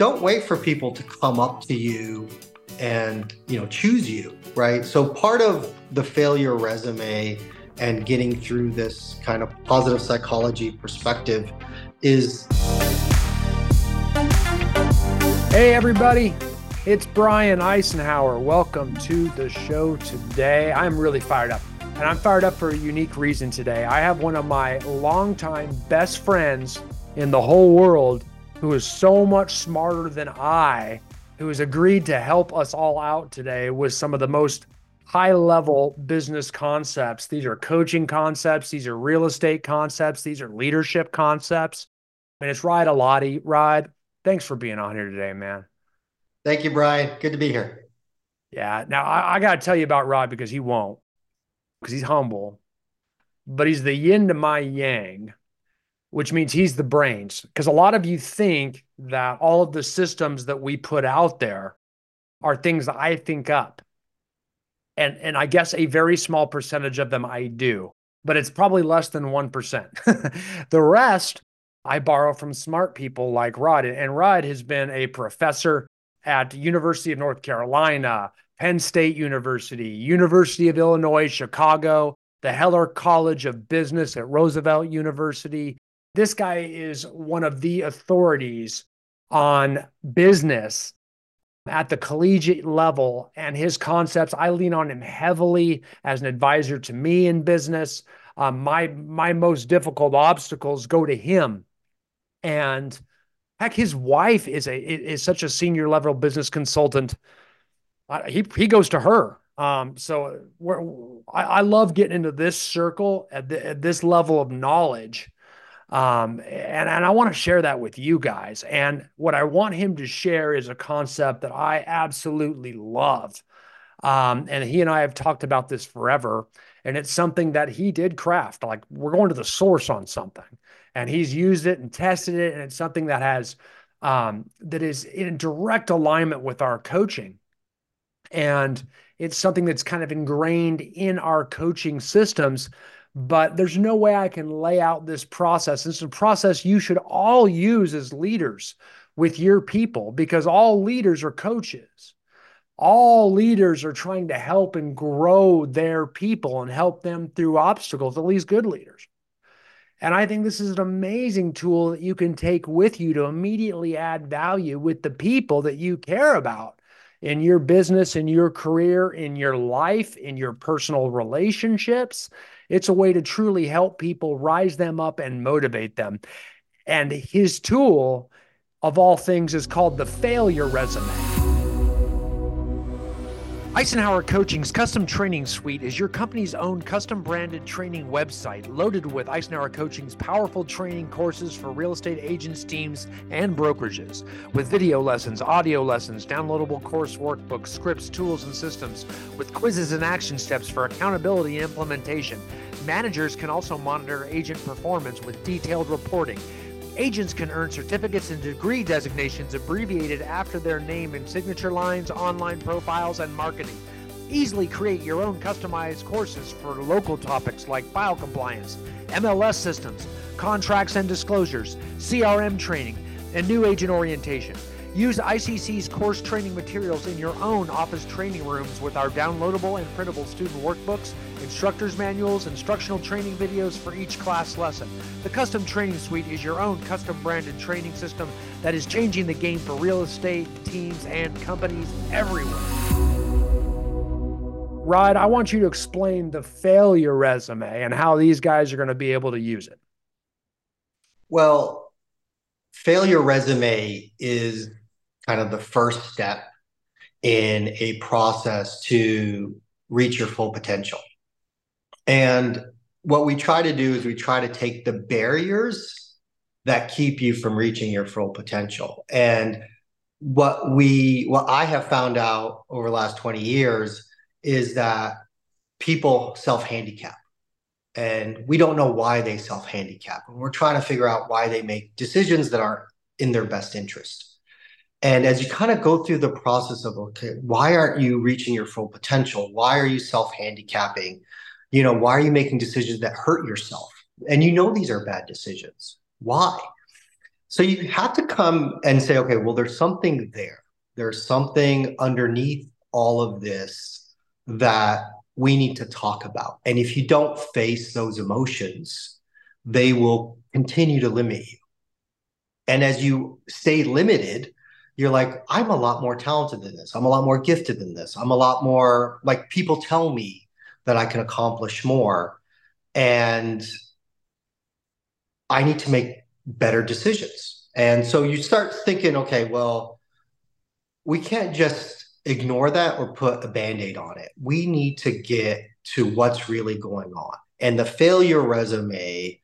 don't wait for people to come up to you and you know choose you right? So part of the failure resume and getting through this kind of positive psychology perspective is hey everybody. It's brian Icenhower. Welcome to the show today. I'm really fired up and i'm fired up for a unique reason today. I have one of my longtime best friends in the whole world who is so much smarter than i who has agreed to help us all out today with some of the most high level business concepts. These are coaching concepts, these are real estate concepts, these are leadership concepts. And it's Raed Elyadi. Raed, thanks for being on here today, man. Thank you, Brian. Good to be here. Yeah. Now, I, I got to tell you about Rod because he won't, because he's humble, but he's the yin to my yang which means he's the brains. Because a lot of you think that all of the systems that we put out there are things that I think up. And, and I guess a very small percentage of them I do, but it's probably less than 1%. the rest I borrow from smart people like Raed. And Raed has been a professor at University of North Carolina, Penn State University, University of Illinois, Chicago, the Heller College of Business at Roosevelt University, this guy is one of the authorities on business at the collegiate level and his concepts i lean on him heavily as an advisor to me in business. Um, my my most difficult obstacles go to him. And heck his wife is a is such a senior level business consultant. Uh, he he goes to her. Um, so I, I, love getting into this circle at, the, at this level of knowledge um, and, and I want to share that with you guys. And what I want him to share is a concept that I absolutely love. Um, and he and I have talked about this forever. And it's something that he did craft. Like we're going to the source on something. And he's used it and tested it. And it's something that has um, that is in direct alignment with our coaching. And it's something that's kind of ingrained in our coaching systems but there's no way I can lay out this process. It's a process you should all use as leaders with your people because all leaders are coaches. All leaders are trying to help and grow their people and help them through obstacles, at least good leaders. And I think this is an amazing tool that you can take with you to immediately add value with the people that you care about in your business, in your career, in your life, in your personal relationships, it's a way to truly help people rise them up and motivate them. And his tool of all things is called the failure resume. Icenhower Coaching's Custom Training Suite is your company's own custom branded training website loaded with Icenhower Coaching's powerful training courses for real estate agents, teams, and brokerages. With video lessons, audio lessons, downloadable course workbooks, scripts, tools, and systems, with quizzes and action steps for accountability and implementation. Managers can also monitor agent performance with detailed reporting Agents can earn certificates and degree designations abbreviated after their name in signature lines, online profiles, and marketing. Easily create your own customized courses for local topics like file compliance, MLS systems, contracts and disclosures, CRM training, and new agent orientation. Use ICC's course training materials in your own office training rooms with our downloadable and printable student workbooks, instructor's manuals, instructional training videos for each class lesson. The Custom Training Suite is your own custom branded training system that is changing the game for real estate, teams, and companies everywhere. Raed, I want you to explain the failure resume and how these guys are going to be able to use it. Well, failure resume is kind of the first step in a process to reach your full potential. And what we try to do is we try to take the barriers that keep you from reaching your full potential. And what we what I have found out over the last 20 years is that people self-handicap. And we don't know why they self-handicap. And we're trying to figure out why they make decisions that aren't in their best interest. And as you kind of go through the process of, okay, why aren't you reaching your full potential? Why are you self handicapping? You know, why are you making decisions that hurt yourself? And you know these are bad decisions. Why? So you have to come and say, okay, well, there's something there. There's something underneath all of this that we need to talk about. And if you don't face those emotions, they will continue to limit you. And as you stay limited, you're like, I'm a lot more talented than this. I'm a lot more gifted than this. I'm a lot more like people tell me that I can accomplish more. And I need to make better decisions. And so you start thinking, okay, well, we can't just ignore that or put a band aid on it. We need to get to what's really going on. And the failure resume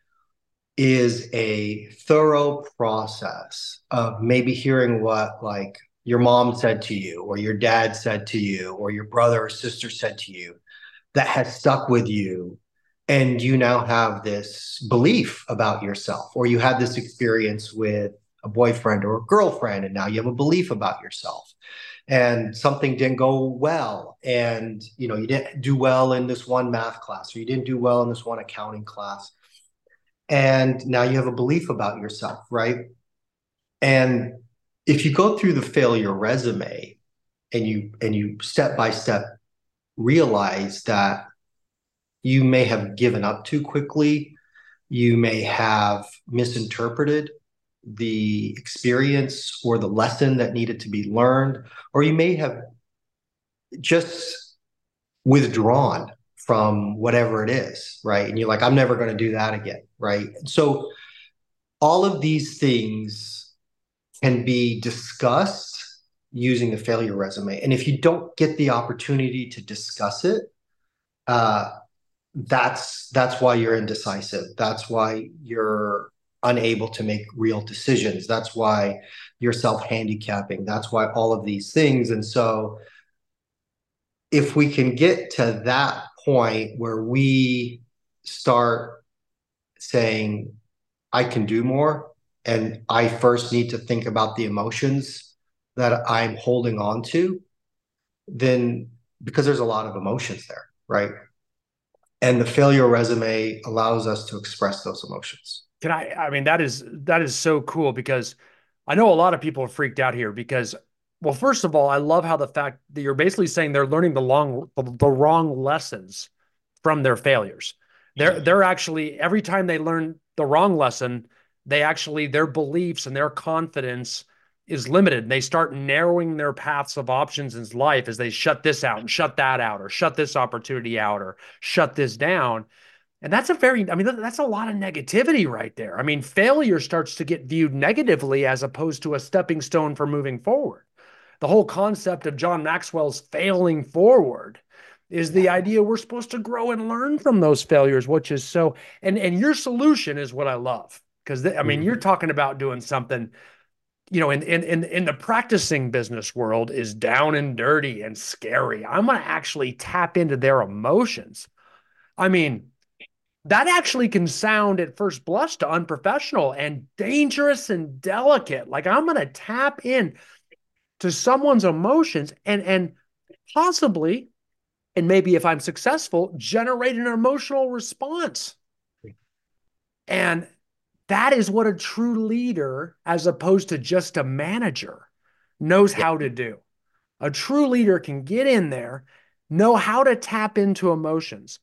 is a thorough process of maybe hearing what like your mom said to you or your dad said to you or your brother or sister said to you that has stuck with you and you now have this belief about yourself or you had this experience with a boyfriend or a girlfriend and now you have a belief about yourself and something didn't go well and you know you didn't do well in this one math class or you didn't do well in this one accounting class and now you have a belief about yourself right? And if you go through the failure resume and you and you step by step realize that you may have given up too quickly you may have misinterpreted the experience or the lesson that needed to be learned, or you may have just withdrawn from whatever it is, right? And you're like, I'm never going to do that again, right? So all of these things can be discussed using the failure resume. And if you don't get the opportunity to discuss it, uh, that's that's why you're indecisive. That's why you're unable to make real decisions. That's why you're self handicapping. That's why all of these things. And so, if we can get to that point where we start saying, I can do more, and I first need to think about the emotions that I'm holding on to, then because there's a lot of emotions there, right? And the failure resume allows us to express those emotions. Can I? I mean, that is that is so cool because I know a lot of people are freaked out here because, well, first of all, I love how the fact that you're basically saying they're learning the long the, the wrong lessons from their failures. They're mm-hmm. they're actually every time they learn the wrong lesson, they actually their beliefs and their confidence is limited. And they start narrowing their paths of options in life as they shut this out and shut that out, or shut this opportunity out, or shut this down. And that's a very, I mean, that's a lot of negativity right there. I mean, failure starts to get viewed negatively as opposed to a stepping stone for moving forward. The whole concept of John Maxwell's failing forward is the idea we're supposed to grow and learn from those failures, which is so, and, and your solution is what I love. Cause I mean, you're mm-hmm. talking about doing something, you know, in, in, in, in the practicing business world is down and dirty and scary. I'm going to actually tap into their emotions. I mean, that actually can sound at first blush to unprofessional and dangerous and delicate. Like I'm going to tap in to someone's emotions and and possibly and maybe if I'm successful generate an emotional response. And that is what a true leader as opposed to just a manager knows how to do. A true leader can get in there, know how to tap into emotions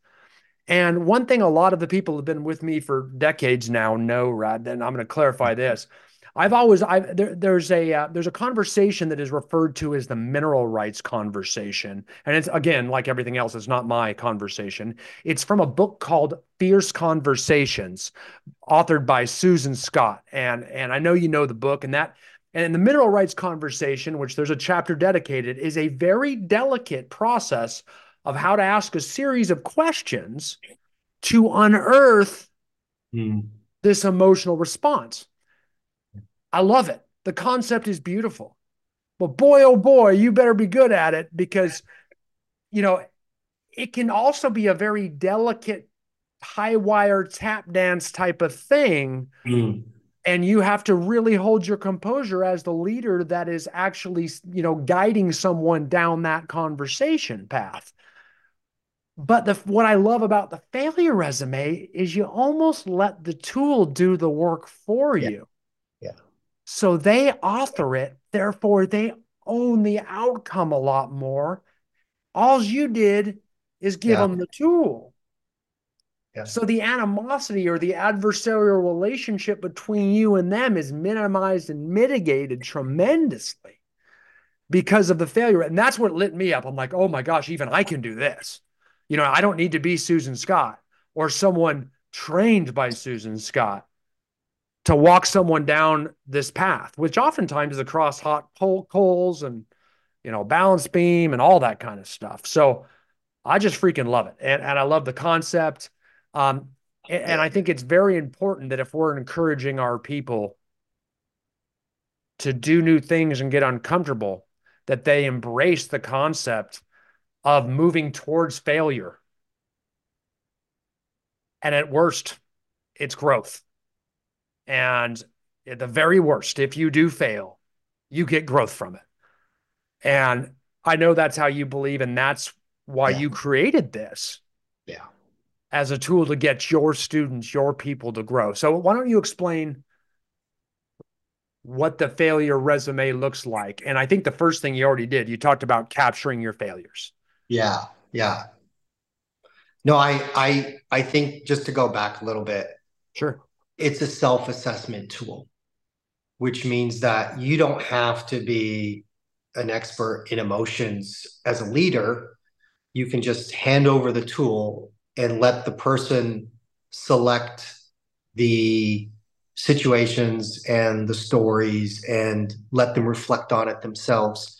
and one thing a lot of the people have been with me for decades now know, Raed, and I'm going to clarify this. I've always I there, there's a uh, there's a conversation that is referred to as the mineral rights conversation, and it's again like everything else, it's not my conversation. It's from a book called Fierce Conversations, authored by Susan Scott, and and I know you know the book, and that and the mineral rights conversation, which there's a chapter dedicated, is a very delicate process of how to ask a series of questions to unearth mm. this emotional response. I love it. The concept is beautiful. But boy, oh boy, you better be good at it because, you know, it can also be a very delicate high wire tap dance type of thing. Mm. And you have to really hold your composure as the leader that is actually, you know, guiding someone down that conversation path. But the what I love about the failure resume is you almost let the tool do the work for yeah. you. So they author it. Therefore, they own the outcome a lot more. All you did is give yeah. them the tool. Yeah. So the animosity or the adversarial relationship between you and them is minimized and mitigated tremendously because of the failure. And that's what lit me up. I'm like, oh my gosh, even I can do this. You know, I don't need to be Susan Scott or someone trained by Susan Scott to walk someone down this path, which oftentimes is across hot coals and, you know, balance beam and all that kind of stuff. So I just freaking love it. And, and I love the concept. Um, and, and I think it's very important that if we're encouraging our people to do new things and get uncomfortable, that they embrace the concept of moving towards failure. And at worst, it's growth. And at the very worst, if you do fail, you get growth from it. And I know that's how you believe, and that's why yeah. you created this. Yeah. As a tool to get your students, your people to grow. So, why don't you explain what the failure resume looks like? And I think the first thing you already did, you talked about capturing your failures. Yeah. Yeah. No, I, I, I think just to go back a little bit. Sure. It's a self assessment tool, which means that you don't have to be an expert in emotions as a leader. You can just hand over the tool and let the person select the situations and the stories and let them reflect on it themselves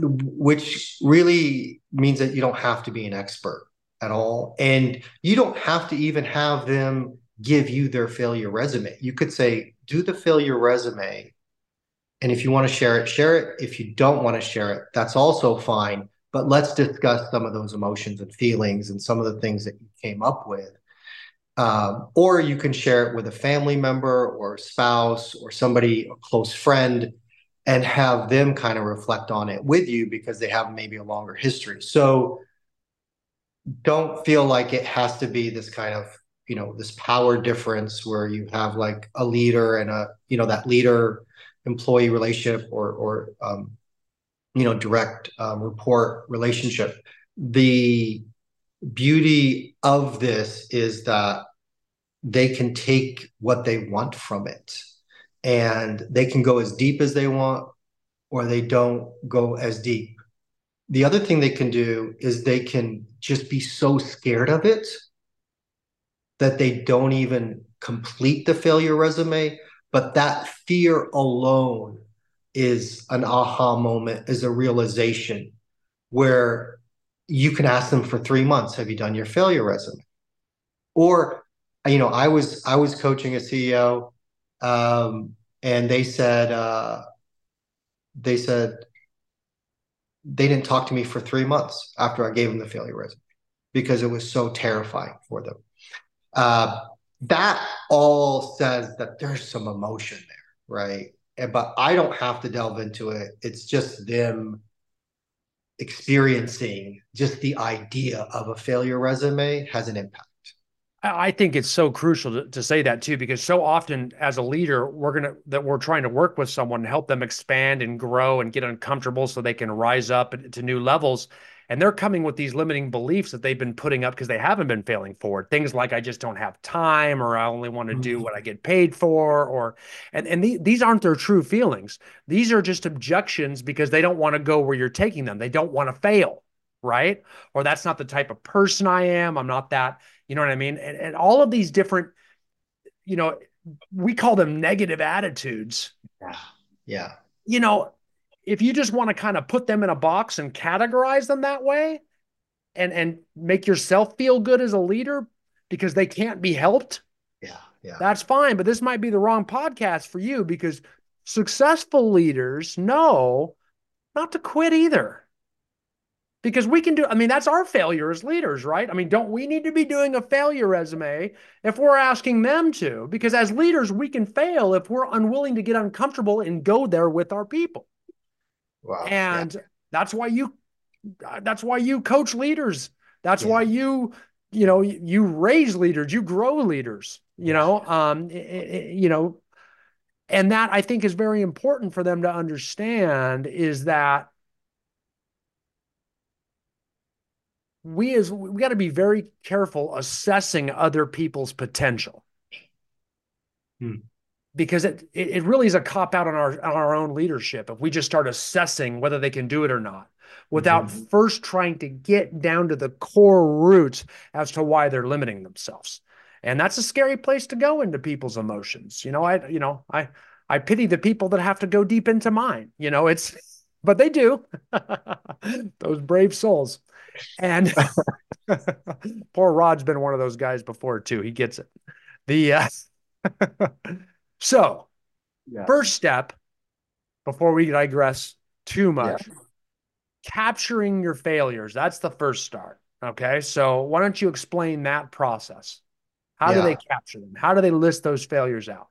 which really means that you don't have to be an expert at all. And you don't have to even have them give you their failure resume you could say do the failure resume and if you want to share it share it if you don't want to share it that's also fine but let's discuss some of those emotions and feelings and some of the things that you came up with. Um, or you can share it with a family member or spouse or somebody, a close friend, and have them kind of reflect on it with you because they have maybe a longer history. So don't feel like it has to be this kind of you know this power difference where you have like a leader and a you know that leader employee relationship or or um, you know direct um, report relationship. The beauty of this is that they can take what they want from it and they can go as deep as they want or they don't go as deep. The other thing they can do is they can just be so scared of it that they don't even complete the failure resume but that fear alone is an aha moment, is a realization where you can ask them for three months, have you done your failure resume? Or, you know, I was I was coaching a CEO um, and they said uh, they said they didn't talk to me for three months after I gave them the failure resume because it was so terrifying for them. Uh, that all says that there's some emotion there, right? but I don't have to delve into it. It's just them experiencing just the idea of a failure resume has an impact. I think it's so crucial to, to, say that too, because so often as a leader, we're gonna that we're trying to work with someone help them expand and grow and get uncomfortable so they can rise up to new levels and they're coming with these limiting beliefs that they've been putting up because they haven't been failing forward. Things like i just don't have time or i only want to do mm-hmm. what i get paid for or and and the, these aren't their true feelings. These are just objections because they don't want to go where you're taking them. They don't want to fail right? Or that's not the type of person i am. I'm not that you know what i mean? And, and all of these different you know we call them negative attitudes. Yeah. Yeah. You know if you just want to kind of put them in a box and categorize them that way and and make yourself feel good as a leader because they can't be helped yeah yeah. that's fine but this might be the wrong podcast for you because successful leaders know not to quit either. Because we can do i mean that's our failure as leaders right? I mean don't we need to be doing a failure resume if we're asking them to? Because as leaders we can fail if we're unwilling to get uncomfortable and go there with our people Wow. And yeah. that's why you that's why you coach leaders. That's yeah. why you you know you raise leaders, you grow leaders, you know. Um you know And that I think is very important for them to understand is that we as we got to be very careful assessing other people's potential. Hmm. Because it, it really is a cop out on our on our own leadership if we just start assessing whether they can do it or not without mm-hmm. first trying to get down to the core roots as to why they're limiting themselves. And that's a scary place to go into people's emotions. You know, I you know, I I pity the people that have to go deep into mine. You know, it's but they do. Those brave souls. And poor Raed's been one of those guys before too. He gets it. The uh, so yeah. first step before we digress too much, yeah. capturing your failures. That's the first start. Okay. So why don't you explain that process? How yeah. do they capture them? How do they list those failures out?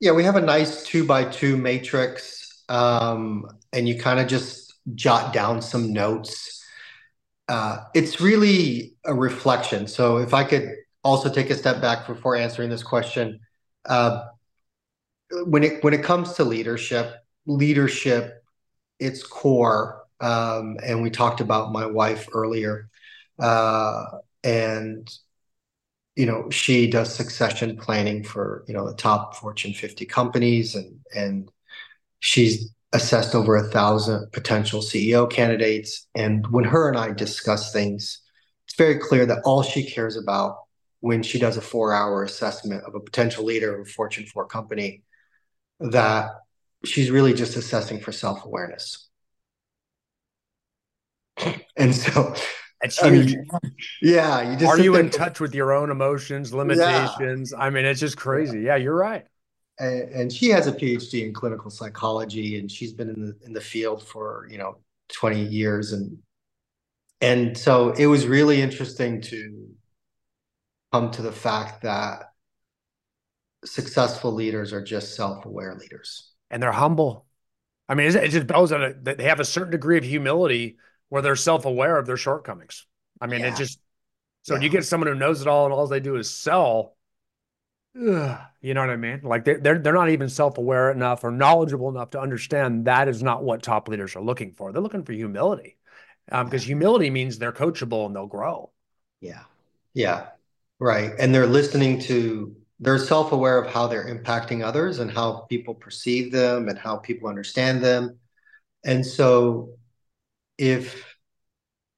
Yeah, we have a nice two by two matrix. Um, and you kind of just jot down some notes uh, it's really a reflection. So if I could also take a step back before answering this question, uh, when it when it comes to leadership, leadership, its core, um, and we talked about my wife earlier, uh, and you know she does succession planning for you know the top Fortune 50 companies, and and she's assessed over a thousand potential CEO candidates. And when her and I discuss things, it's very clear that all she cares about when she does a four hour assessment of a potential leader of a Fortune 4 company, that she's really just assessing for self awareness. And so, I mean, yeah, you just are you in touch with your own emotions, limitations? Yeah. I mean, it's just crazy. Yeah, you're right and, she has a PhD in clinical psychology, and she's been in the in the field for you know 20 years, and and so it was really interesting to come to the fact that successful leaders are just self-aware leaders, and they're humble. I mean, it just bells on it. They have a certain degree of humility where they're self-aware of their shortcomings. I mean, yeah. it just so yeah. you get someone who knows it all and all they do is sell, ugh, you know what I mean? Like they're, they're, they're not even self-aware enough or knowledgeable enough to understand that is not what top leaders are looking for. They're looking for humility um, because humility means they're coachable and they'll grow. Yeah. Yeah. Right. And they're listening to, they're self-aware of how they're impacting others and how people perceive them and how people understand them. And so if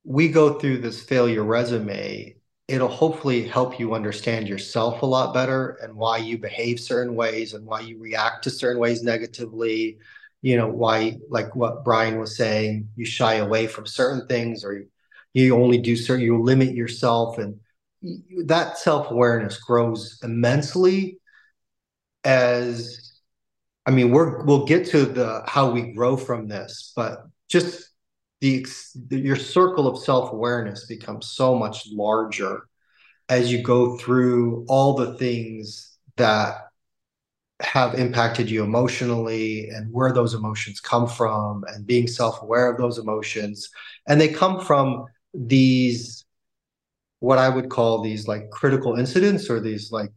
we go through this failure resume it'll hopefully help you understand yourself a lot better and why you behave certain ways and why you react to certain ways negatively you know why like what brian was saying you shy away from certain things or you, you only do certain you limit yourself and that self-awareness grows immensely as i mean we're we'll get to the how we grow from this but just the, your circle of self-awareness becomes so much larger as you go through all the things that have impacted you emotionally and where those emotions come from and being self-aware of those emotions. And they come from these what i would call these like critical incidents or these like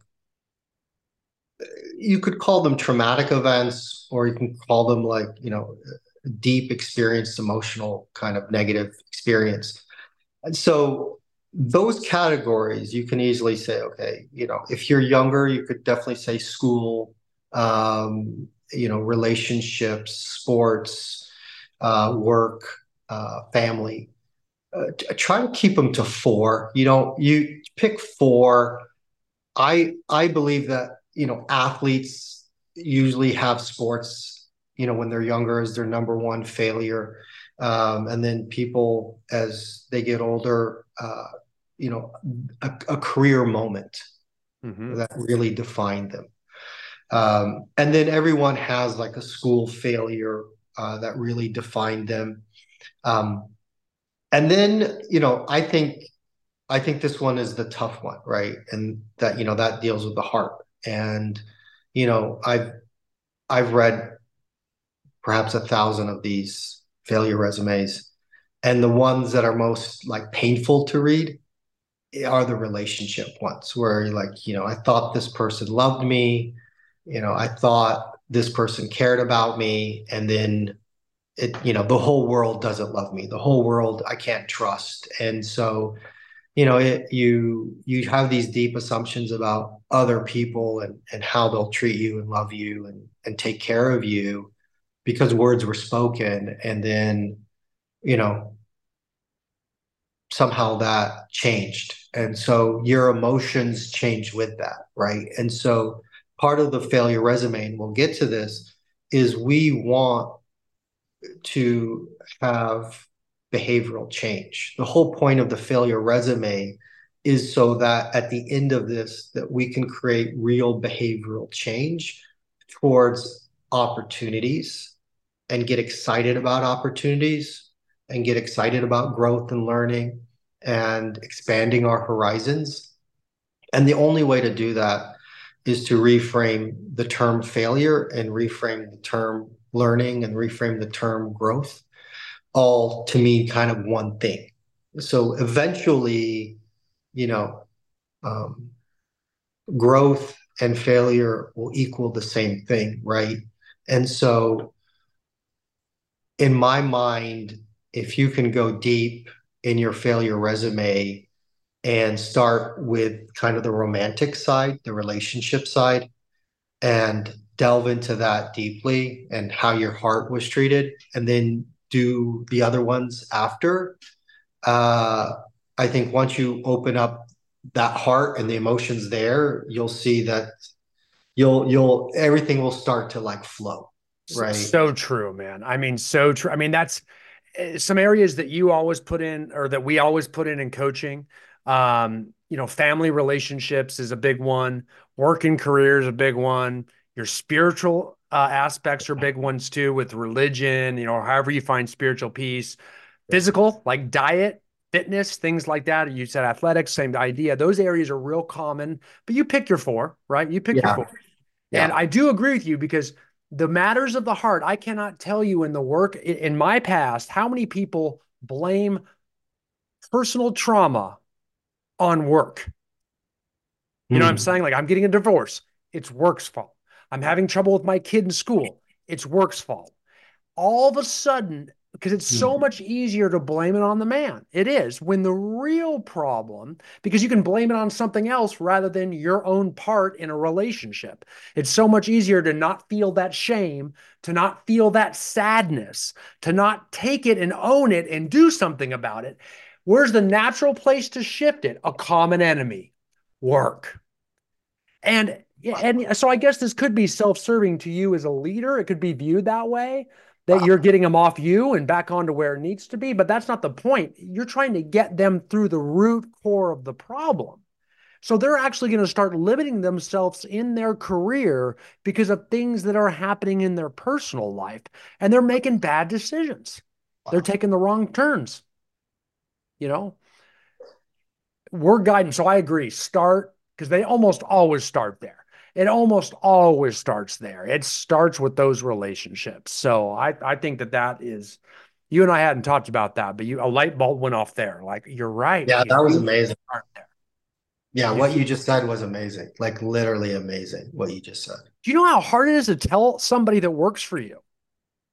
you could call them traumatic events or you can call them like you know deep experienced emotional kind of negative experience. And so those categories you can easily say, okay, you know, if you're younger, you could definitely say school, um, you know, relationships, sports, uh, work, uh, family. Uh, try to keep them to four. You know, you pick four. I I believe that you know athletes usually have sports you know when they're younger is their number one failure um, and then people as they get older uh, you know a, a career moment mm-hmm. that really defined them um, and then everyone has like a school failure uh, that really defined them um, and then you know i think i think this one is the tough one right and that you know that deals with the heart and you know i've i've read perhaps a thousand of these failure resumes. And the ones that are most like painful to read are the relationship ones where like, you know, I thought this person loved me. You know, I thought this person cared about me and then it you know the whole world doesn't love me. The whole world i can't trust. And so you know it, you you have these deep assumptions about other people and and how they'll treat you and love you and and take care of you because words were spoken. And then you know somehow that changed. And so your emotions change with that right? And so part of the failure resume and we'll get to this is we want to have behavioral change. The whole point of the failure resume is so that at the end of this that we can create real behavioral change towards opportunities and get excited about opportunities and get excited about growth and learning and expanding our horizons. And the only way to do that is to reframe the term failure and reframe the term learning and reframe the term growth all to mean kind of one thing. So eventually, you know, um, growth and failure will equal the same thing, right? And so, in my mind, if you can go deep in your failure resume and start with kind of the romantic side, the relationship side, and delve into that deeply and how your heart was treated, and then do the other ones after. Uh, I think once you open up that heart and the emotions there, you'll see that you'll you'll everything will start to like flow. Right. So true, man. I mean, so true. I mean, that's eh, some areas that you always put in or that we always put in in coaching. Um, you know, family relationships is a big one. Working career is a big one your spiritual uh, aspects are big ones too, with religion, you know, however you find spiritual peace. Physical, like diet, fitness, things like that. You said athletics, same idea. Those areas are real common, but you pick your four, right? You pick yeah. your four. Yeah. And I do agree with you because the matters of the heart, I cannot tell you in the work in my past how many people blame personal trauma on work. You mm. know what I'm hmm. saying? Like, I'm getting a divorce, it's work's fault. I'm having trouble with my kid in school. It's work's fault. All of a sudden, because it's so hmm. much easier to blame it on the man. It is when the real problem, because you can blame it on something else rather than your own part in a relationship. It's so much easier to not feel that shame, to not feel that sadness, to not take it and own it and do something about it. Where's the natural place to shift it? A common enemy work. And yeah, and so I guess this could be self-serving to you as a leader. It could be viewed that way that you're getting them off you and back onto where it needs to be, but that's not the point. You're trying to get them through the root core of the problem. So they're actually going to start limiting themselves in their career because of things that are happening in their personal life and they're making bad decisions. Wow. They're taking the wrong turns. You know, we're guiding. So I agree. Start because they almost always start there it almost always starts there. It starts with those relationships. So I, I think that that is, you and I hadn't talked about that, but you, a light bulb went off there. Like you're right. Yeah, that was amazing. Yeah, what you just said was amazing. Like literally amazing what you just said. Do you know how hard it is to tell somebody that works for you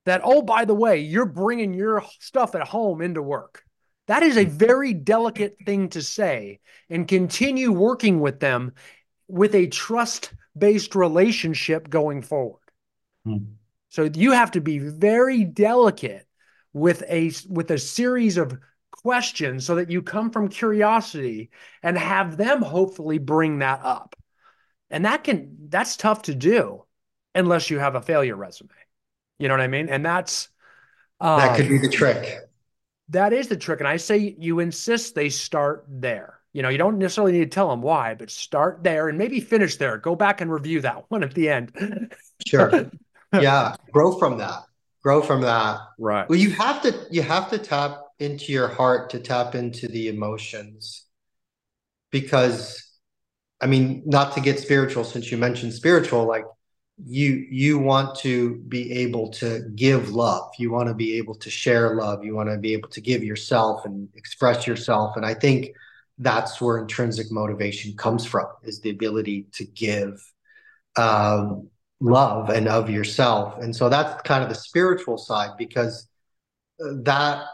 that, oh, by the way, you're bringing your stuff at home into work? That is a very delicate thing to say and continue working with them with a trust based relationship going forward. Hmm. So you have to be very delicate with a with a series of questions so that you come from curiosity and have them hopefully bring that up. And that can that's tough to do unless you have a failure resume. You know what I mean? And that's um, that could be the trick. That is the trick. And I say you insist they start there. You know, you don't necessarily need to tell them why, but start there and maybe finish there. Go back and review that one at the end. sure. Yeah. Grow from that. Grow from that. Right. Well, you have to you have to tap into your heart to tap into the emotions. Because I mean, not to get spiritual since you mentioned spiritual, like you you want to be able to give love you want to be able to share love you want to be able to give yourself and express yourself and i think that's where intrinsic motivation comes from is the ability to give um, love and of yourself. And so that's kind of the spiritual side because that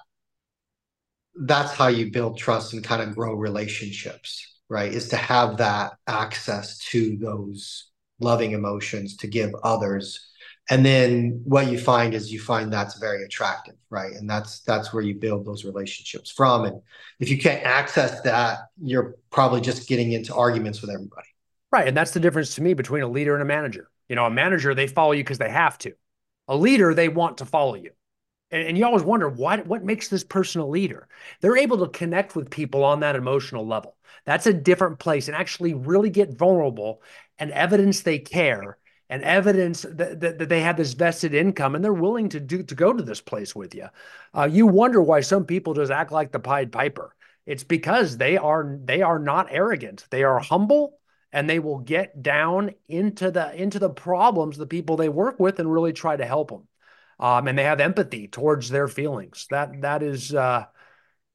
that's how you build trust and kind of grow relationships, right? Is to have that access to those loving emotions to give others. And then what you find is you find that's very attractive, right? And that's that's where you build those relationships from. And if you can't access that, you're probably just getting into arguments with everybody. Right. And that's the difference to me between a leader and a manager. You know, a manager, they follow you because they have to. A leader, they want to follow you. And, and you always wonder what what makes this person a leader. They're able to connect with people on that emotional level. That's a different place and actually really get vulnerable and evidence they care and evidence that, that, that, they have this vested income and they're willing to do to go to this place with you. Uh, you wonder why some people just act like the Pied Piper. It's because they are they are not arrogant. They are humble and they will get down into the into the problems the people they work with and really try to help them um, and they have empathy towards their feelings that that is uh,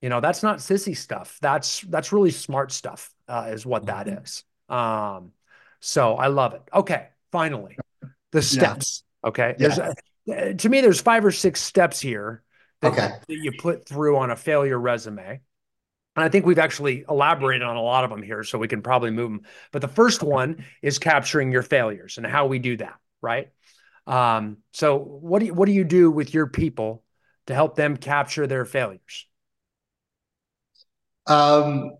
you know that's not sissy stuff that's that's really smart stuff uh, is what that mm-hmm. um, so i love it okay finally the steps yeah. okay there's yeah. a, to me there's five or six steps here that, okay. that you put through on a failure resume and I think we've actually elaborated on a lot of them here, so we can probably move them. But the first one is capturing your failures and how we do that, right? Um, so what do you, what do you do with your people to help them capture their failures? Um,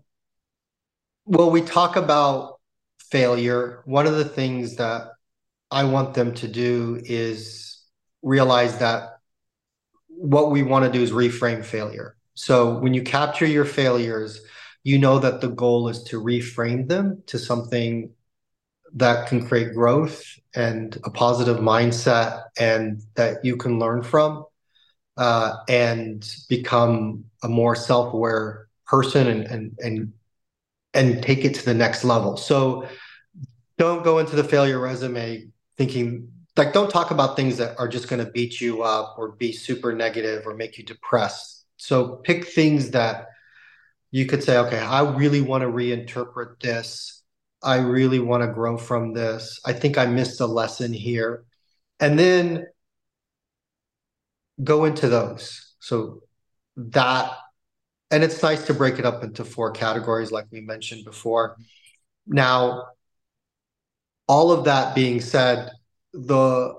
well, we talk about failure. One of the things that I want them to do is realize that what we want to do is reframe failure. So when you capture your failures, you know that the goal is to reframe them to something that can create growth and a positive mindset and that you can learn from uh, and become a more self-aware person and, and and and take it to the next level so don't go into the failure resume thinking like don't talk about things that are just going to beat you up or be super negative or make you depressed so pick things that you could say, okay, I really want to reinterpret this. I really want to grow from this. I think I missed a lesson here. And then go into those. So that, and it's nice to break it up into four categories, like we mentioned before. Now, all of that being said, the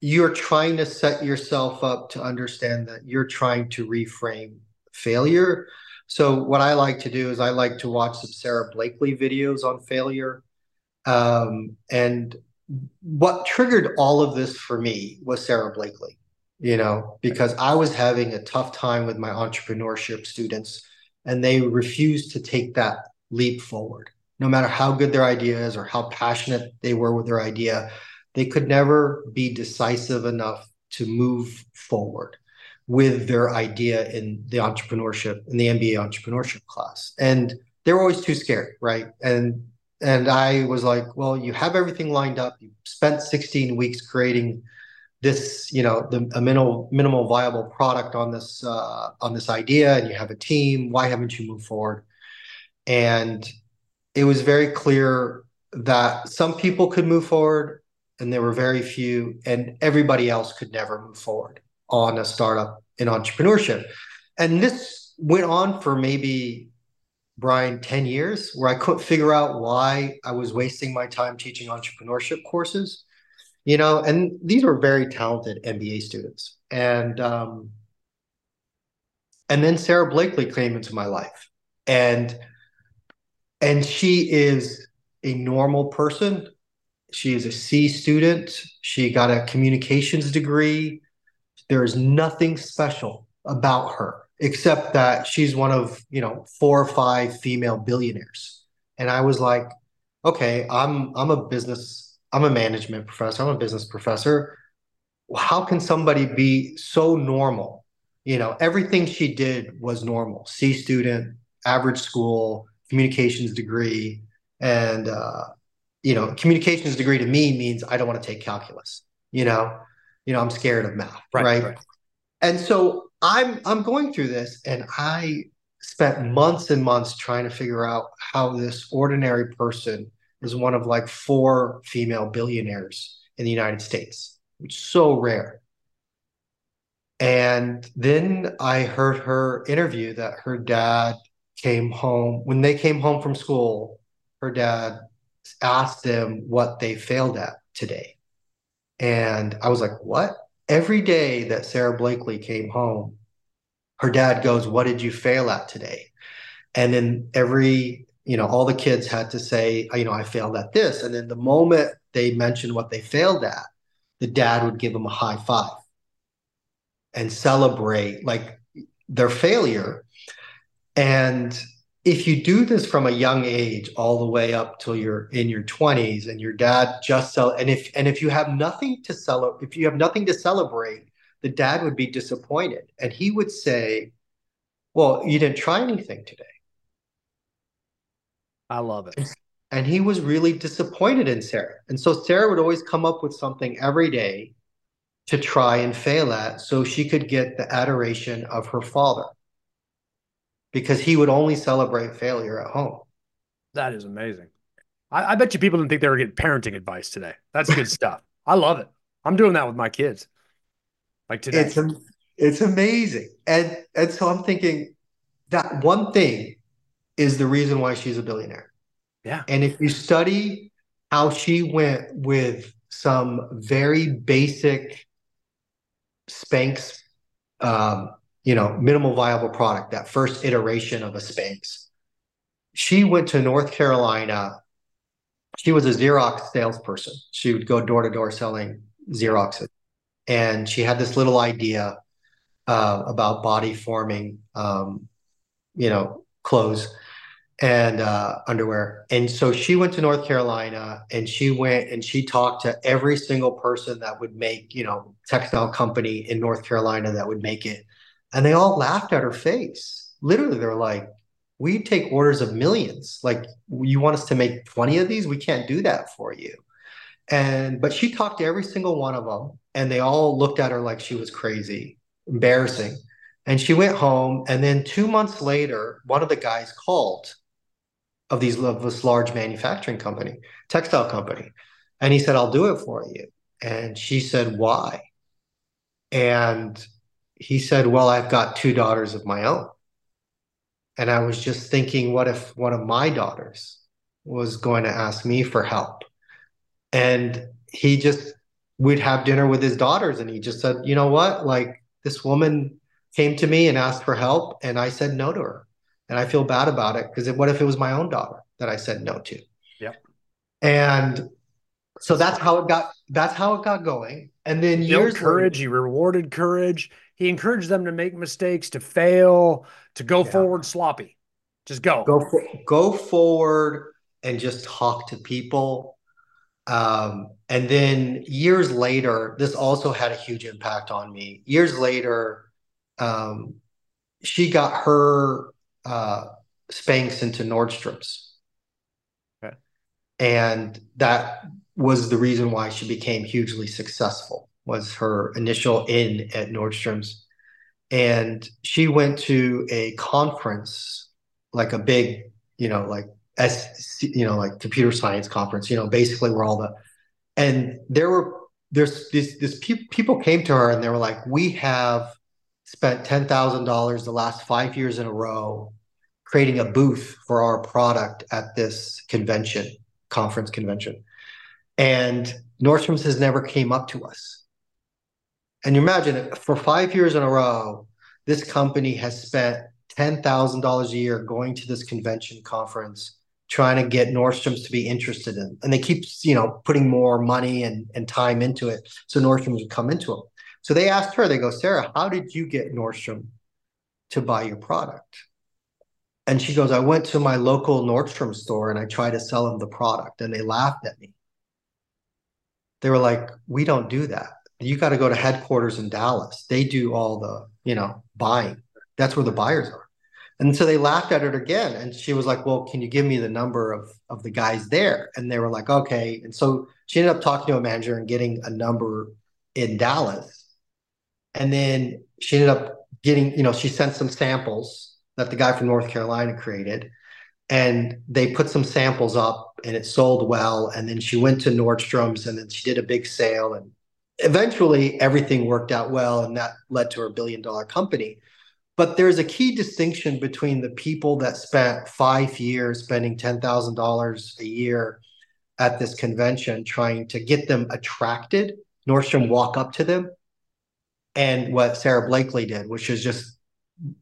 you're trying to set yourself up to understand that you're trying to reframe failure. So what I like to do is I like to watch some Sara Blakely videos on failure. Um, and what triggered all of this for me was Sara Blakely, you know, because I was having a tough time with my entrepreneurship students and they refused to take that leap forward. No matter how good their idea is or how passionate they were with their idea, they could never be decisive enough to move forward with their idea in the entrepreneurship in the MBA entrepreneurship class. And they were always too scared, right? And and I was like, well, you have everything lined up. You spent 16 weeks creating this, you know, the a minimal minimal viable product on this uh, on this idea, and you have a team. Why haven't you moved forward? And it was very clear that some people could move forward and there were very few, and everybody else could never move forward on a startup in entrepreneurship. And this went on for maybe Brian 10 years where I couldn't figure out why I was wasting my time teaching entrepreneurship courses. You know, and these were very talented MBA students. And um, and then Sara Blakely came into my life. And and she is a normal person she is a C student. She got a communications degree. There is nothing special about her except that she's one of, you know, four or five female billionaires. And I was like, okay, I'm I'm a business, I'm a management professor, I'm a business professor. How can somebody be so normal? You know, everything she did was normal. C student, average school, communications degree, and uh, you know, communications degree to me means I don't want to take calculus. You know, you know, I'm scared of math, right? right? right. And so I'm I'm going through this, and I spent months and months trying to figure out how this ordinary person is one of like four female billionaires in the United States, which is so rare. And then I heard her interview that her dad came home when they came home from school. Her dad asked them what they failed at today. And I was like, what? Every day that Sara Blakely came home, her dad goes, What did you fail at today? And then every, you know, all the kids had to say, you know, I failed at this. And then the moment they mentioned what they failed at, the dad would give them a high five and celebrate like their failure. And if you do this from a young age all the way up till you're in your 20s and your dad just sell and if and if you have nothing to celebrate if you have nothing to celebrate the dad would be disappointed. And he would say well you didn't try anything today. I love it. And he was really disappointed in sara. And so sara would always come up with something every day to try and fail at so she could get the adoration of her father because he would only celebrate failure at home. That is amazing. I, I bet you people didn't think they were getting parenting advice today. That's good stuff. I love it. I'm doing that with my kids. Like today. It's it's amazing. And and so I'm thinking that one thing is the reason why she's a billionaire. Yeah. And if you study how she went with some very basic Spanx um, you know, minimal viable product, that first iteration of a Spanx. She went to North Carolina. She was a Xerox salesperson. She would go door to door selling Xeroxes. And she had this little idea uh, about body forming, um, you know, clothes and uh, underwear. And so she went to North Carolina and she went and she talked to every single person that would make, you know, textile company in North Carolina that would make it and they all laughed at her face. Literally, they're like, we take orders of millions. Like, you want us to make 20 of these? We can't do that for you. And, but she talked to every single one of them, and they all looked at her like she was crazy, embarrassing. And she went home. And then two months later, one of the guys called of these of this large manufacturing company, textile company. And he said, I'll do it for you. And she said, Why? And he said, Well, I've got two daughters of my own. And I was just thinking, what if one of my daughters was going to ask me for help? And he just we'd have dinner with his daughters. And he just said, You know what? Like this woman came to me and asked for help. And I said no to her. And I feel bad about it because what if it was my own daughter that I said no to? Yeah. And so that's how it got that's how it got going. And then years courage, later, he rewarded courage he encouraged them to make mistakes, to fail, to go yeah. forward sloppy. Just go. Go for, go forward and just talk to people. Um, and then years later, this also had a huge impact on me. Years later, um, she got her uh, Spanx into Nordstrom's. Okay. And that was the reason why she became hugely successful was her initial in at Nordstrom's. And she went to a conference, like a big, you know, like S, you know, like computer science conference, you know, basically where all the, and there were, there's this, this pe- people came to her and they were like, we have spent $10,000 the last five years in a row creating a booth for our product at this convention, conference convention. And Nordstrom's has never came up to us and you imagine for five years in a row, this company has spent $10,000 a year going to this convention conference, trying to get Nordstrom's to be interested in. And they keep, you know, putting more money and, and time into it. So Nordstrom's would come into them. So they asked her, they go, Sara, how did you get Nordstrom to buy your product? And she goes, I went to my local Nordstrom store and I tried to sell them the product and they laughed at me. They were like, we don't do that you got to go to headquarters in Dallas. They do all the, you know, buying. That's where the buyers are. And so they laughed at her again. And she was like, Well, can you give me the number of, of the guys there? And they were like, Okay. And so she ended up talking to a manager and getting a number in Dallas. And then she ended up getting, you know, she sent some samples that the guy from North Carolina created. and they put some samples up and it sold well and then she went to nordstrom's and then she did a big sale and eventually everything worked out well and that led to her billion dollar company but there's a key distinction between the people that spent five years spending $10000 a year at this convention trying to get them attracted nordstrom walk up to them and what Sara blakely did which is just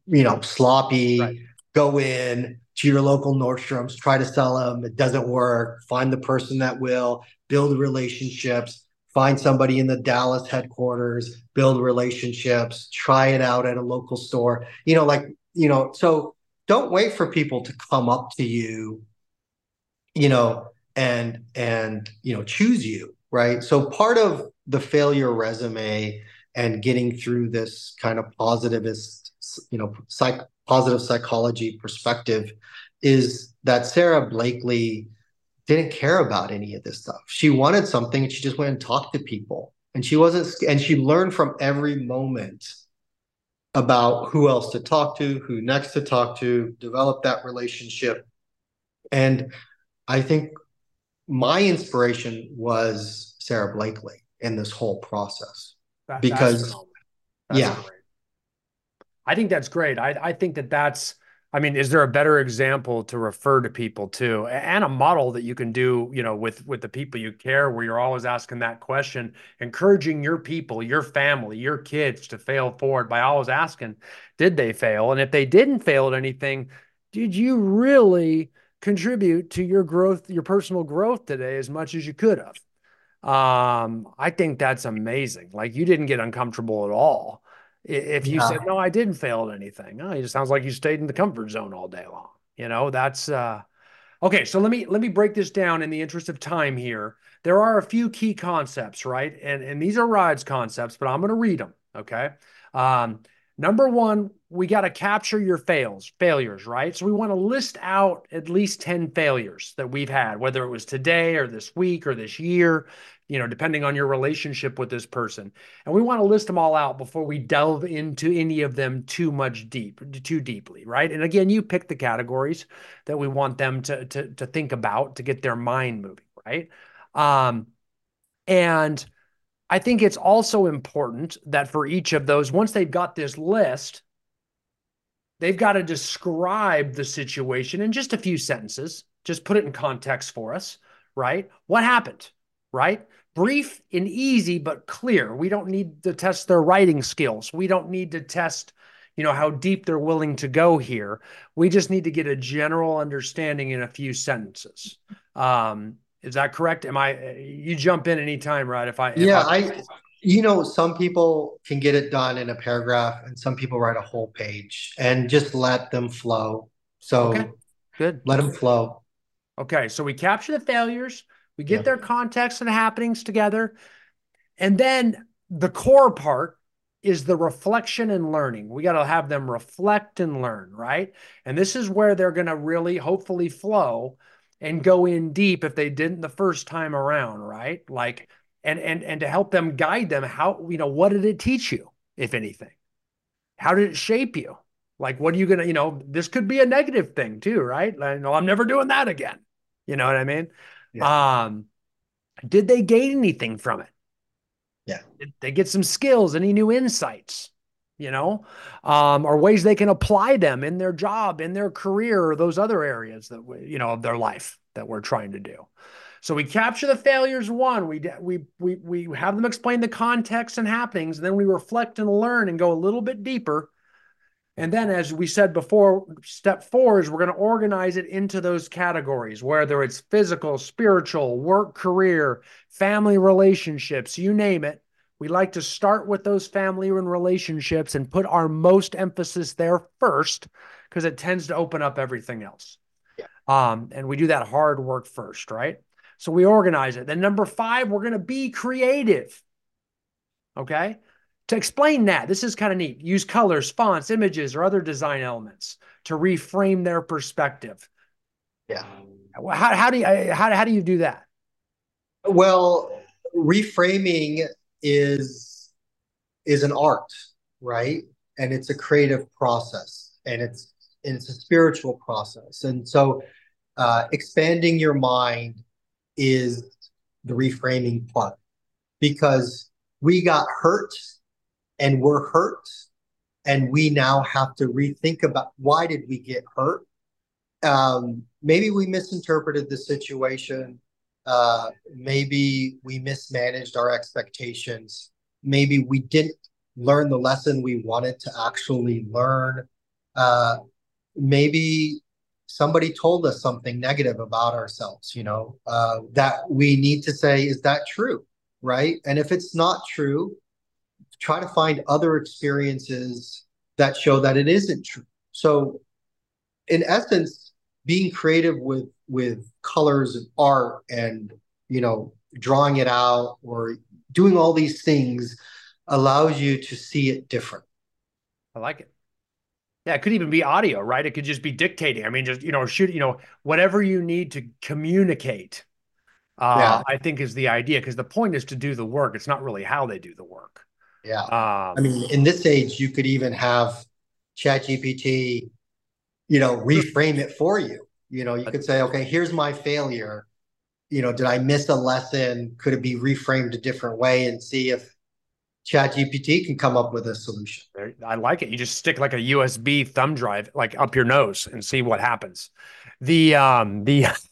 you know sloppy right. go in to your local Nordstrom's, try to sell them. It doesn't work. Find the person that will, build relationships, find somebody in the Dallas headquarters, build relationships, try it out at a local store. You know, like, you know, so don't wait for people to come up to you, you know, and and you know, choose you, right? So part of the failure resume and getting through this kind of positivist, you know, psych positive psychology perspective is that Sara Blakely didn't care about any of this stuff. She wanted something and she just went and talked to people. And she wasn't and she learned from every moment about who else to talk to, who next to talk to, develop that relationship. And I think my inspiration was Sara Blakely in this whole process. That, because yeah. Great. I think that's great. I, I think that that's, I mean, is there a better example to refer to people to and a model that you can do, you know, with with the people you care where you're always asking that question, encouraging your people, your family, your kids to fail forward by always asking, did they fail? And if they didn't fail at anything, did you really contribute to your growth, your personal growth today as much as you could have? Um, I think that's amazing. Like you didn't get uncomfortable at all. If you said, no, I didn't fail at anything, oh, it just sounds like you stayed in the comfort zone all day long. You know, that's uh okay. So let me let me break this down in the interest of time here. There are a few key concepts, right? And and these are Raed's concepts, but I'm gonna read them. Okay. Um, number one, we got to capture your fails, failures, right? So we want to list out at least 10 failures that we've had, whether it was today or this week or this year you know, depending on your relationship with this person. And we want to list them all out before we delve into any of them too much deep, too deeply, right? And again, you pick the categories that we want them to to to think about to get their mind moving, right? Um, and I think it's also important that for each of those, once they've got this list, they've got to describe the situation in just a few sentences. Just put it in context for us, right? What happened? Right? Brief and easy, but clear. We don't need to test their writing skills. We don't need to test, you know, how deep they're willing to go here. We just need to get a general understanding in a few sentences. Um, is that correct? Am I? You jump in anytime, right? If I, if yeah, I, I, you know, some people can get it done in a paragraph, and some people write a whole page, and just let them flow. So, okay. good. Let them flow. Okay, so we capture the failures we get their context and happenings together. And then the core part is the reflection and learning. We got to have them reflect and learn, right? And this is where they're going to really hopefully flow and go in deep if they didn't the first time around, right? Like and and and to help them guide them how, you know, what did it teach you if anything? How did it shape you? Like what are you going to, you know, this could be a negative thing too, right? Like, no, I'm never doing that again. You know what I mean? Yeah. Um, did they gain anything from it? Yeah. Did they get some skills, any new insights, you know, um, or ways they can apply them in their job, in their career, or those other areas that, we, you know, of their life that we're trying to do. So we capture the failures one, we we we we have them explain the context and happenings, and then we reflect and learn and go a little bit deeper and then, as we said before, step four is we're going to organize it into those categories, whether it's physical, spiritual, work, career, family relationships, you name it. We like to start with those family and relationships and put our most emphasis there first because it tends to open up everything else. Yeah. Um, and we do that hard work first, right? So we organize it. Then, number five, we're going to be creative. Okay to explain that, this is kind of neat. Use colors, fonts, images, or other design elements to reframe their perspective. Yeah. How, how do you how, how do you do that? Well, reframing is is an art, right? And it's a creative process, and it's and it's a spiritual process. And so uh, expanding your mind is the reframing part because we got hurt and we're hurt and we now have to rethink about why did we get hurt? Um, maybe we misinterpreted the situation. Uh, maybe we mismanaged our expectations. Maybe we didn't learn the lesson we wanted to actually learn. Uh, maybe somebody told us something negative about ourselves you know uh, that we need to say is that true? Right? And if it's not true try to find other experiences that show that it isn't true so in essence being creative with with colors and art and you know drawing it out or doing all these things allows you to see it different i like it yeah, it could even be audio, right? It could just be dictating. I mean, just you know, shoot, you know, whatever you need to communicate. Uh, yeah. I think is the idea because the point is to do the work. It's not really how they do the work. Yeah. Um, I mean, in this age, you could even have ChatGPT, you know, reframe it for you. You know, you could say, okay, here's my failure. You know, did I miss a lesson? Could it be reframed a different way and see if ChatGPT can come up with a solution. I like it. You just stick like a USB thumb drive like up your nose and see what happens. The um the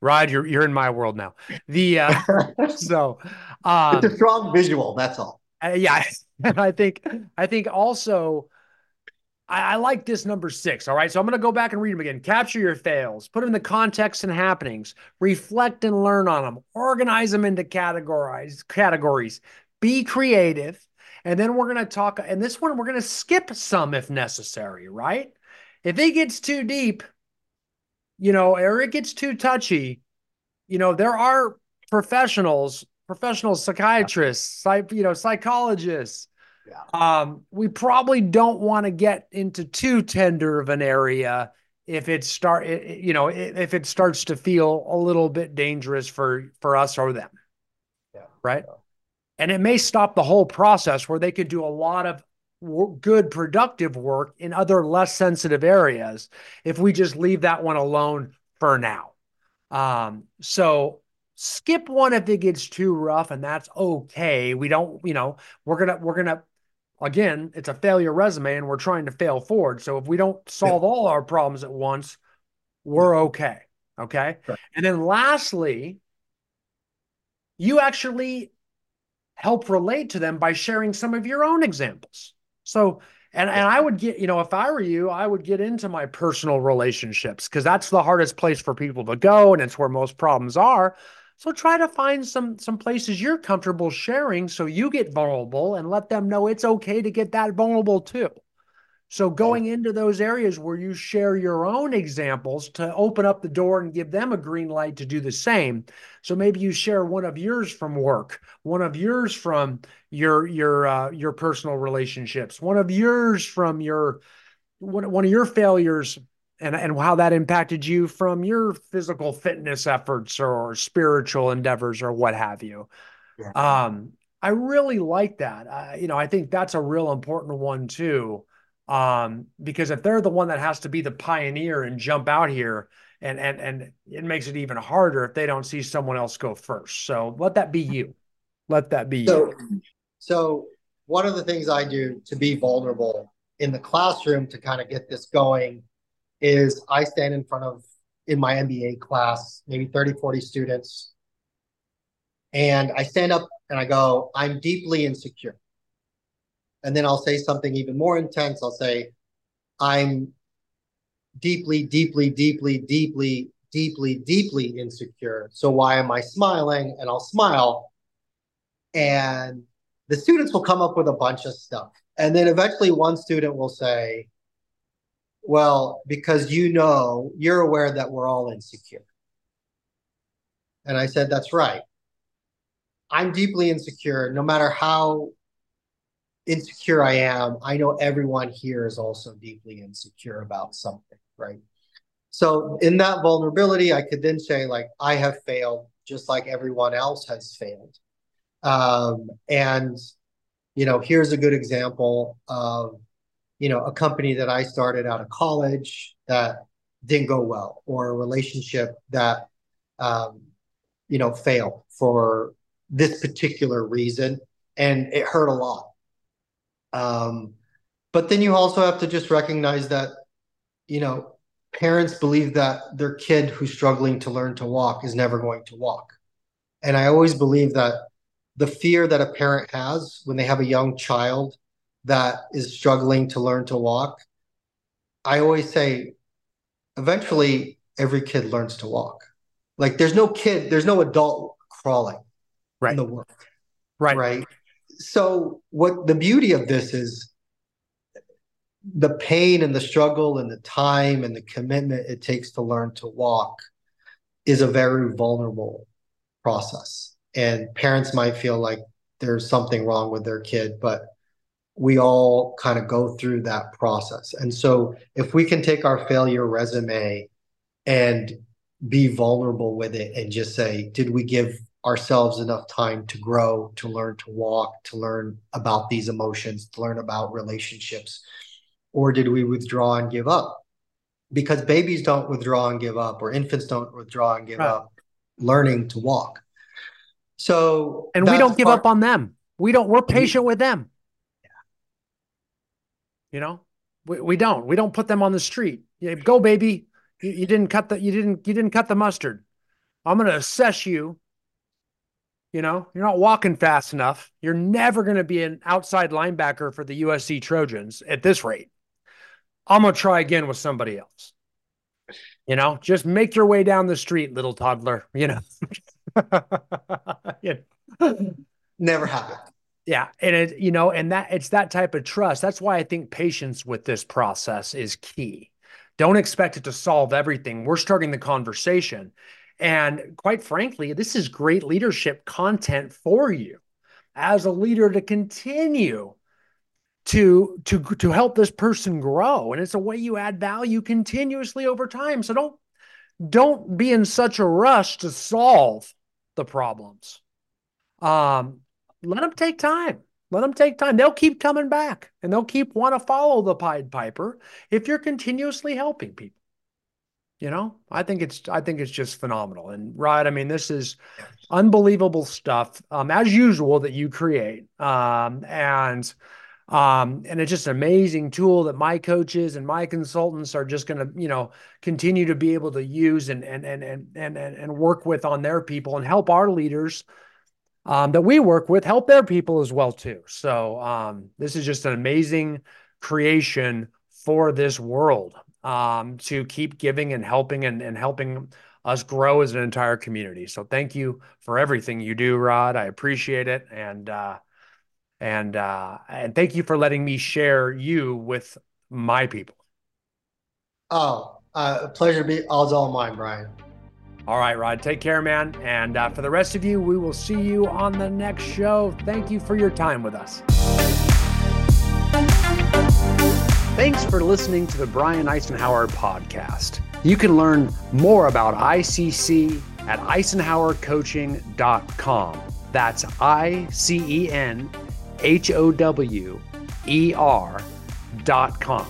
Raed, you're you're in my world now. The uh so um, it's a strong visual, that's all. Uh, yeah, and I think I think also I, I like this number six. All right. So I'm going to go back and read them again. Capture your fails, put them in the context and happenings, reflect and learn on them, organize them into categorize categories, be creative. And then we're going to talk, and this one, we're going to skip some if necessary, right? If it gets too deep, you know, or it gets too touchy, you know, there are professionals, professional psychiatrists, psych, you know, psychologists. Yeah. Um, we probably don't want to get into too tender of an area if it start, you know, if it starts to feel a little bit dangerous for for us or them. Yeah. Right. Yeah. And it may stop the whole process where they could do a lot of good, productive work in other less sensitive areas if we just leave that one alone for now. Um, so skip one if it gets too rough, and that's okay. We don't, you know, we're gonna, we're gonna, again, it's a failure resume, and we're trying to fail forward. So if we don't solve all our problems at once, we're okay. Okay. Right. And then lastly, you actually help relate to them by sharing some of your own examples. So, and, and I would get, you know, if I were you, I would get into my personal relationships because that's the hardest place for people to go and it's where most problems are. So try to find some some places you're comfortable sharing so you get vulnerable and let them know it's okay to get that vulnerable too. So going into those areas where you share your own examples to open up the door and give them a green light to do the same. So maybe you share one of yours from work, one of yours from your your uh, your personal relationships, one of yours from your one, one of your failures and and how that impacted you from your physical fitness efforts or spiritual endeavors or what have you. Yeah. Um, I really like that. Uh, you know, I think that's a real important one too um, because if they're the one that has to be the pioneer and jump out here, and and and it makes it even harder if they don't see someone else go first. So let that be you. Let that be so, you. So one of the things I do to be vulnerable in the classroom to kind of get this going is I stand in front of in my MBA class, maybe 30, 40 students. And I stand up and I go, I'm deeply insecure and then I'll say something even more intense. I'll say, I'm deeply, deeply, deeply, deeply, deeply, deeply insecure. So why am I smiling? And I'll smile. And the students will come up with a bunch of stuff. And then eventually one student will say, well, because you know, you're aware that we're all insecure. And I said, that's right. I'm deeply insecure, no matter how insecure I am, I know everyone here is also deeply insecure about something, right? So in that vulnerability, I could then say, like, I have failed just like everyone else has failed. Um, and, you know, here's a good example of you know, a company that I started out of college that didn't go well, or a relationship that, um, you know, failed for this particular reason, and it hurt a lot. Um, but then you also have to just recognize that, you know, parents believe that their kid who's struggling to learn to walk is never going to walk. And I always believe that the fear that a parent has when they have a young child that is struggling to learn to walk, I always say, eventually every kid learns to walk. Like there's no kid, there's no adult crawling right. in the world. Right. Right. So what the beauty of this is the pain and the struggle and the time and the commitment it takes to learn to walk is a very vulnerable process. And parents might feel like there's something wrong with their kid, but we all kind of go through that process. And so if we can take our failure resume and be vulnerable with it and just say, did we give ourselves enough time to grow, to learn to walk, to learn about these emotions, to learn about relationships? Or did we withdraw and give up? Because babies don't withdraw and give up, or infants don't withdraw and give right. up learning to walk. So, and we don't give part- up on them. We don't, we're patient with them. Yeah. You know, we, we don't. We don't put them on the street. Yeah, go, baby. You, you didn't cut the you didn't you didn't cut the mustard. I'm gonna assess you. You know, you're not walking fast enough. You're never gonna be an outside linebacker for the USC Trojans at this rate. I'm gonna try again with somebody else. You know, just make your way down the street, little toddler. You know. you know. Never happened. Yeah, and it you know, and that it's that type of trust. That's why I think patience with this process is key. Don't expect it to solve everything. We're starting the conversation. And quite frankly, this is great leadership content for you as a leader to continue to to to help this person grow and it's a way you add value continuously over time so don't don't be in such a rush to solve the problems um let them take time. Let them take time. They'll keep coming back and they'll keep want to follow the Pied Piper if you're continuously helping people. You know, I think it's I think it's just phenomenal. And right, I mean, this is unbelievable stuff, um, as usual that you create. Um, and um, and it's just an amazing tool that my coaches and my consultants are just going to, you know, continue to be able to use and and and and and and work with on their people and help our leaders um, that we work with help their people as well too. So um, this is just an amazing creation for this world um, to keep giving and helping and, and helping us grow as an entire community. So thank you for everything you do, Raed. I appreciate it, and uh, and uh, and thank you for letting me share you with my people. Oh, uh, pleasure to be all's all mine, Brian. All right, Raed, take care, man. And uh, for the rest of you, we will see you on the next show. Thank you for your time with us. Thanks for listening to the Brian Icenhower podcast. You can learn more about ICC at icenhowercoaching.com. That's I C E N H O W E R dot com.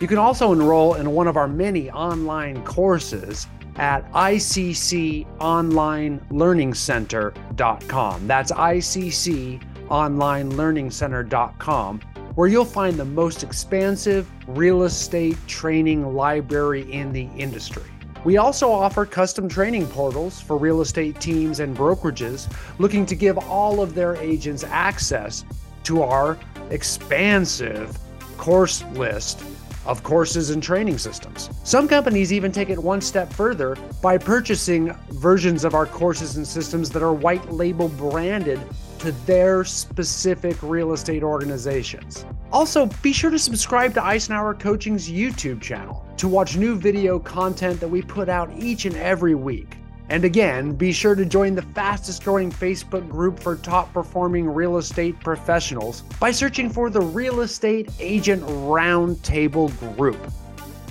You can also enroll in one of our many online courses at icconlinelearningcenter.com. That's icconlinelearningcenter.com, where you'll find the most expansive real estate training library in the industry. We also offer custom training portals for real estate teams and brokerages looking to give all of their agents access to our expansive course list of courses and training systems. Some companies even take it one step further by purchasing versions of our courses and systems that are white label branded to their specific real estate organizations. Also, be sure to subscribe to Icenhower Coaching's YouTube channel to watch new video content that we put out each and every week. And again, be sure to join the fastest growing Facebook group for top performing real estate professionals by searching for the Real Estate Agent Roundtable Group.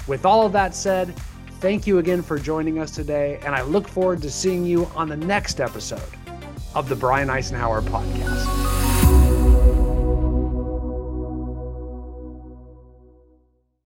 With all of that said, thank you again for joining us today, and I look forward to seeing you on the next episode of the Brian Icenhower podcast.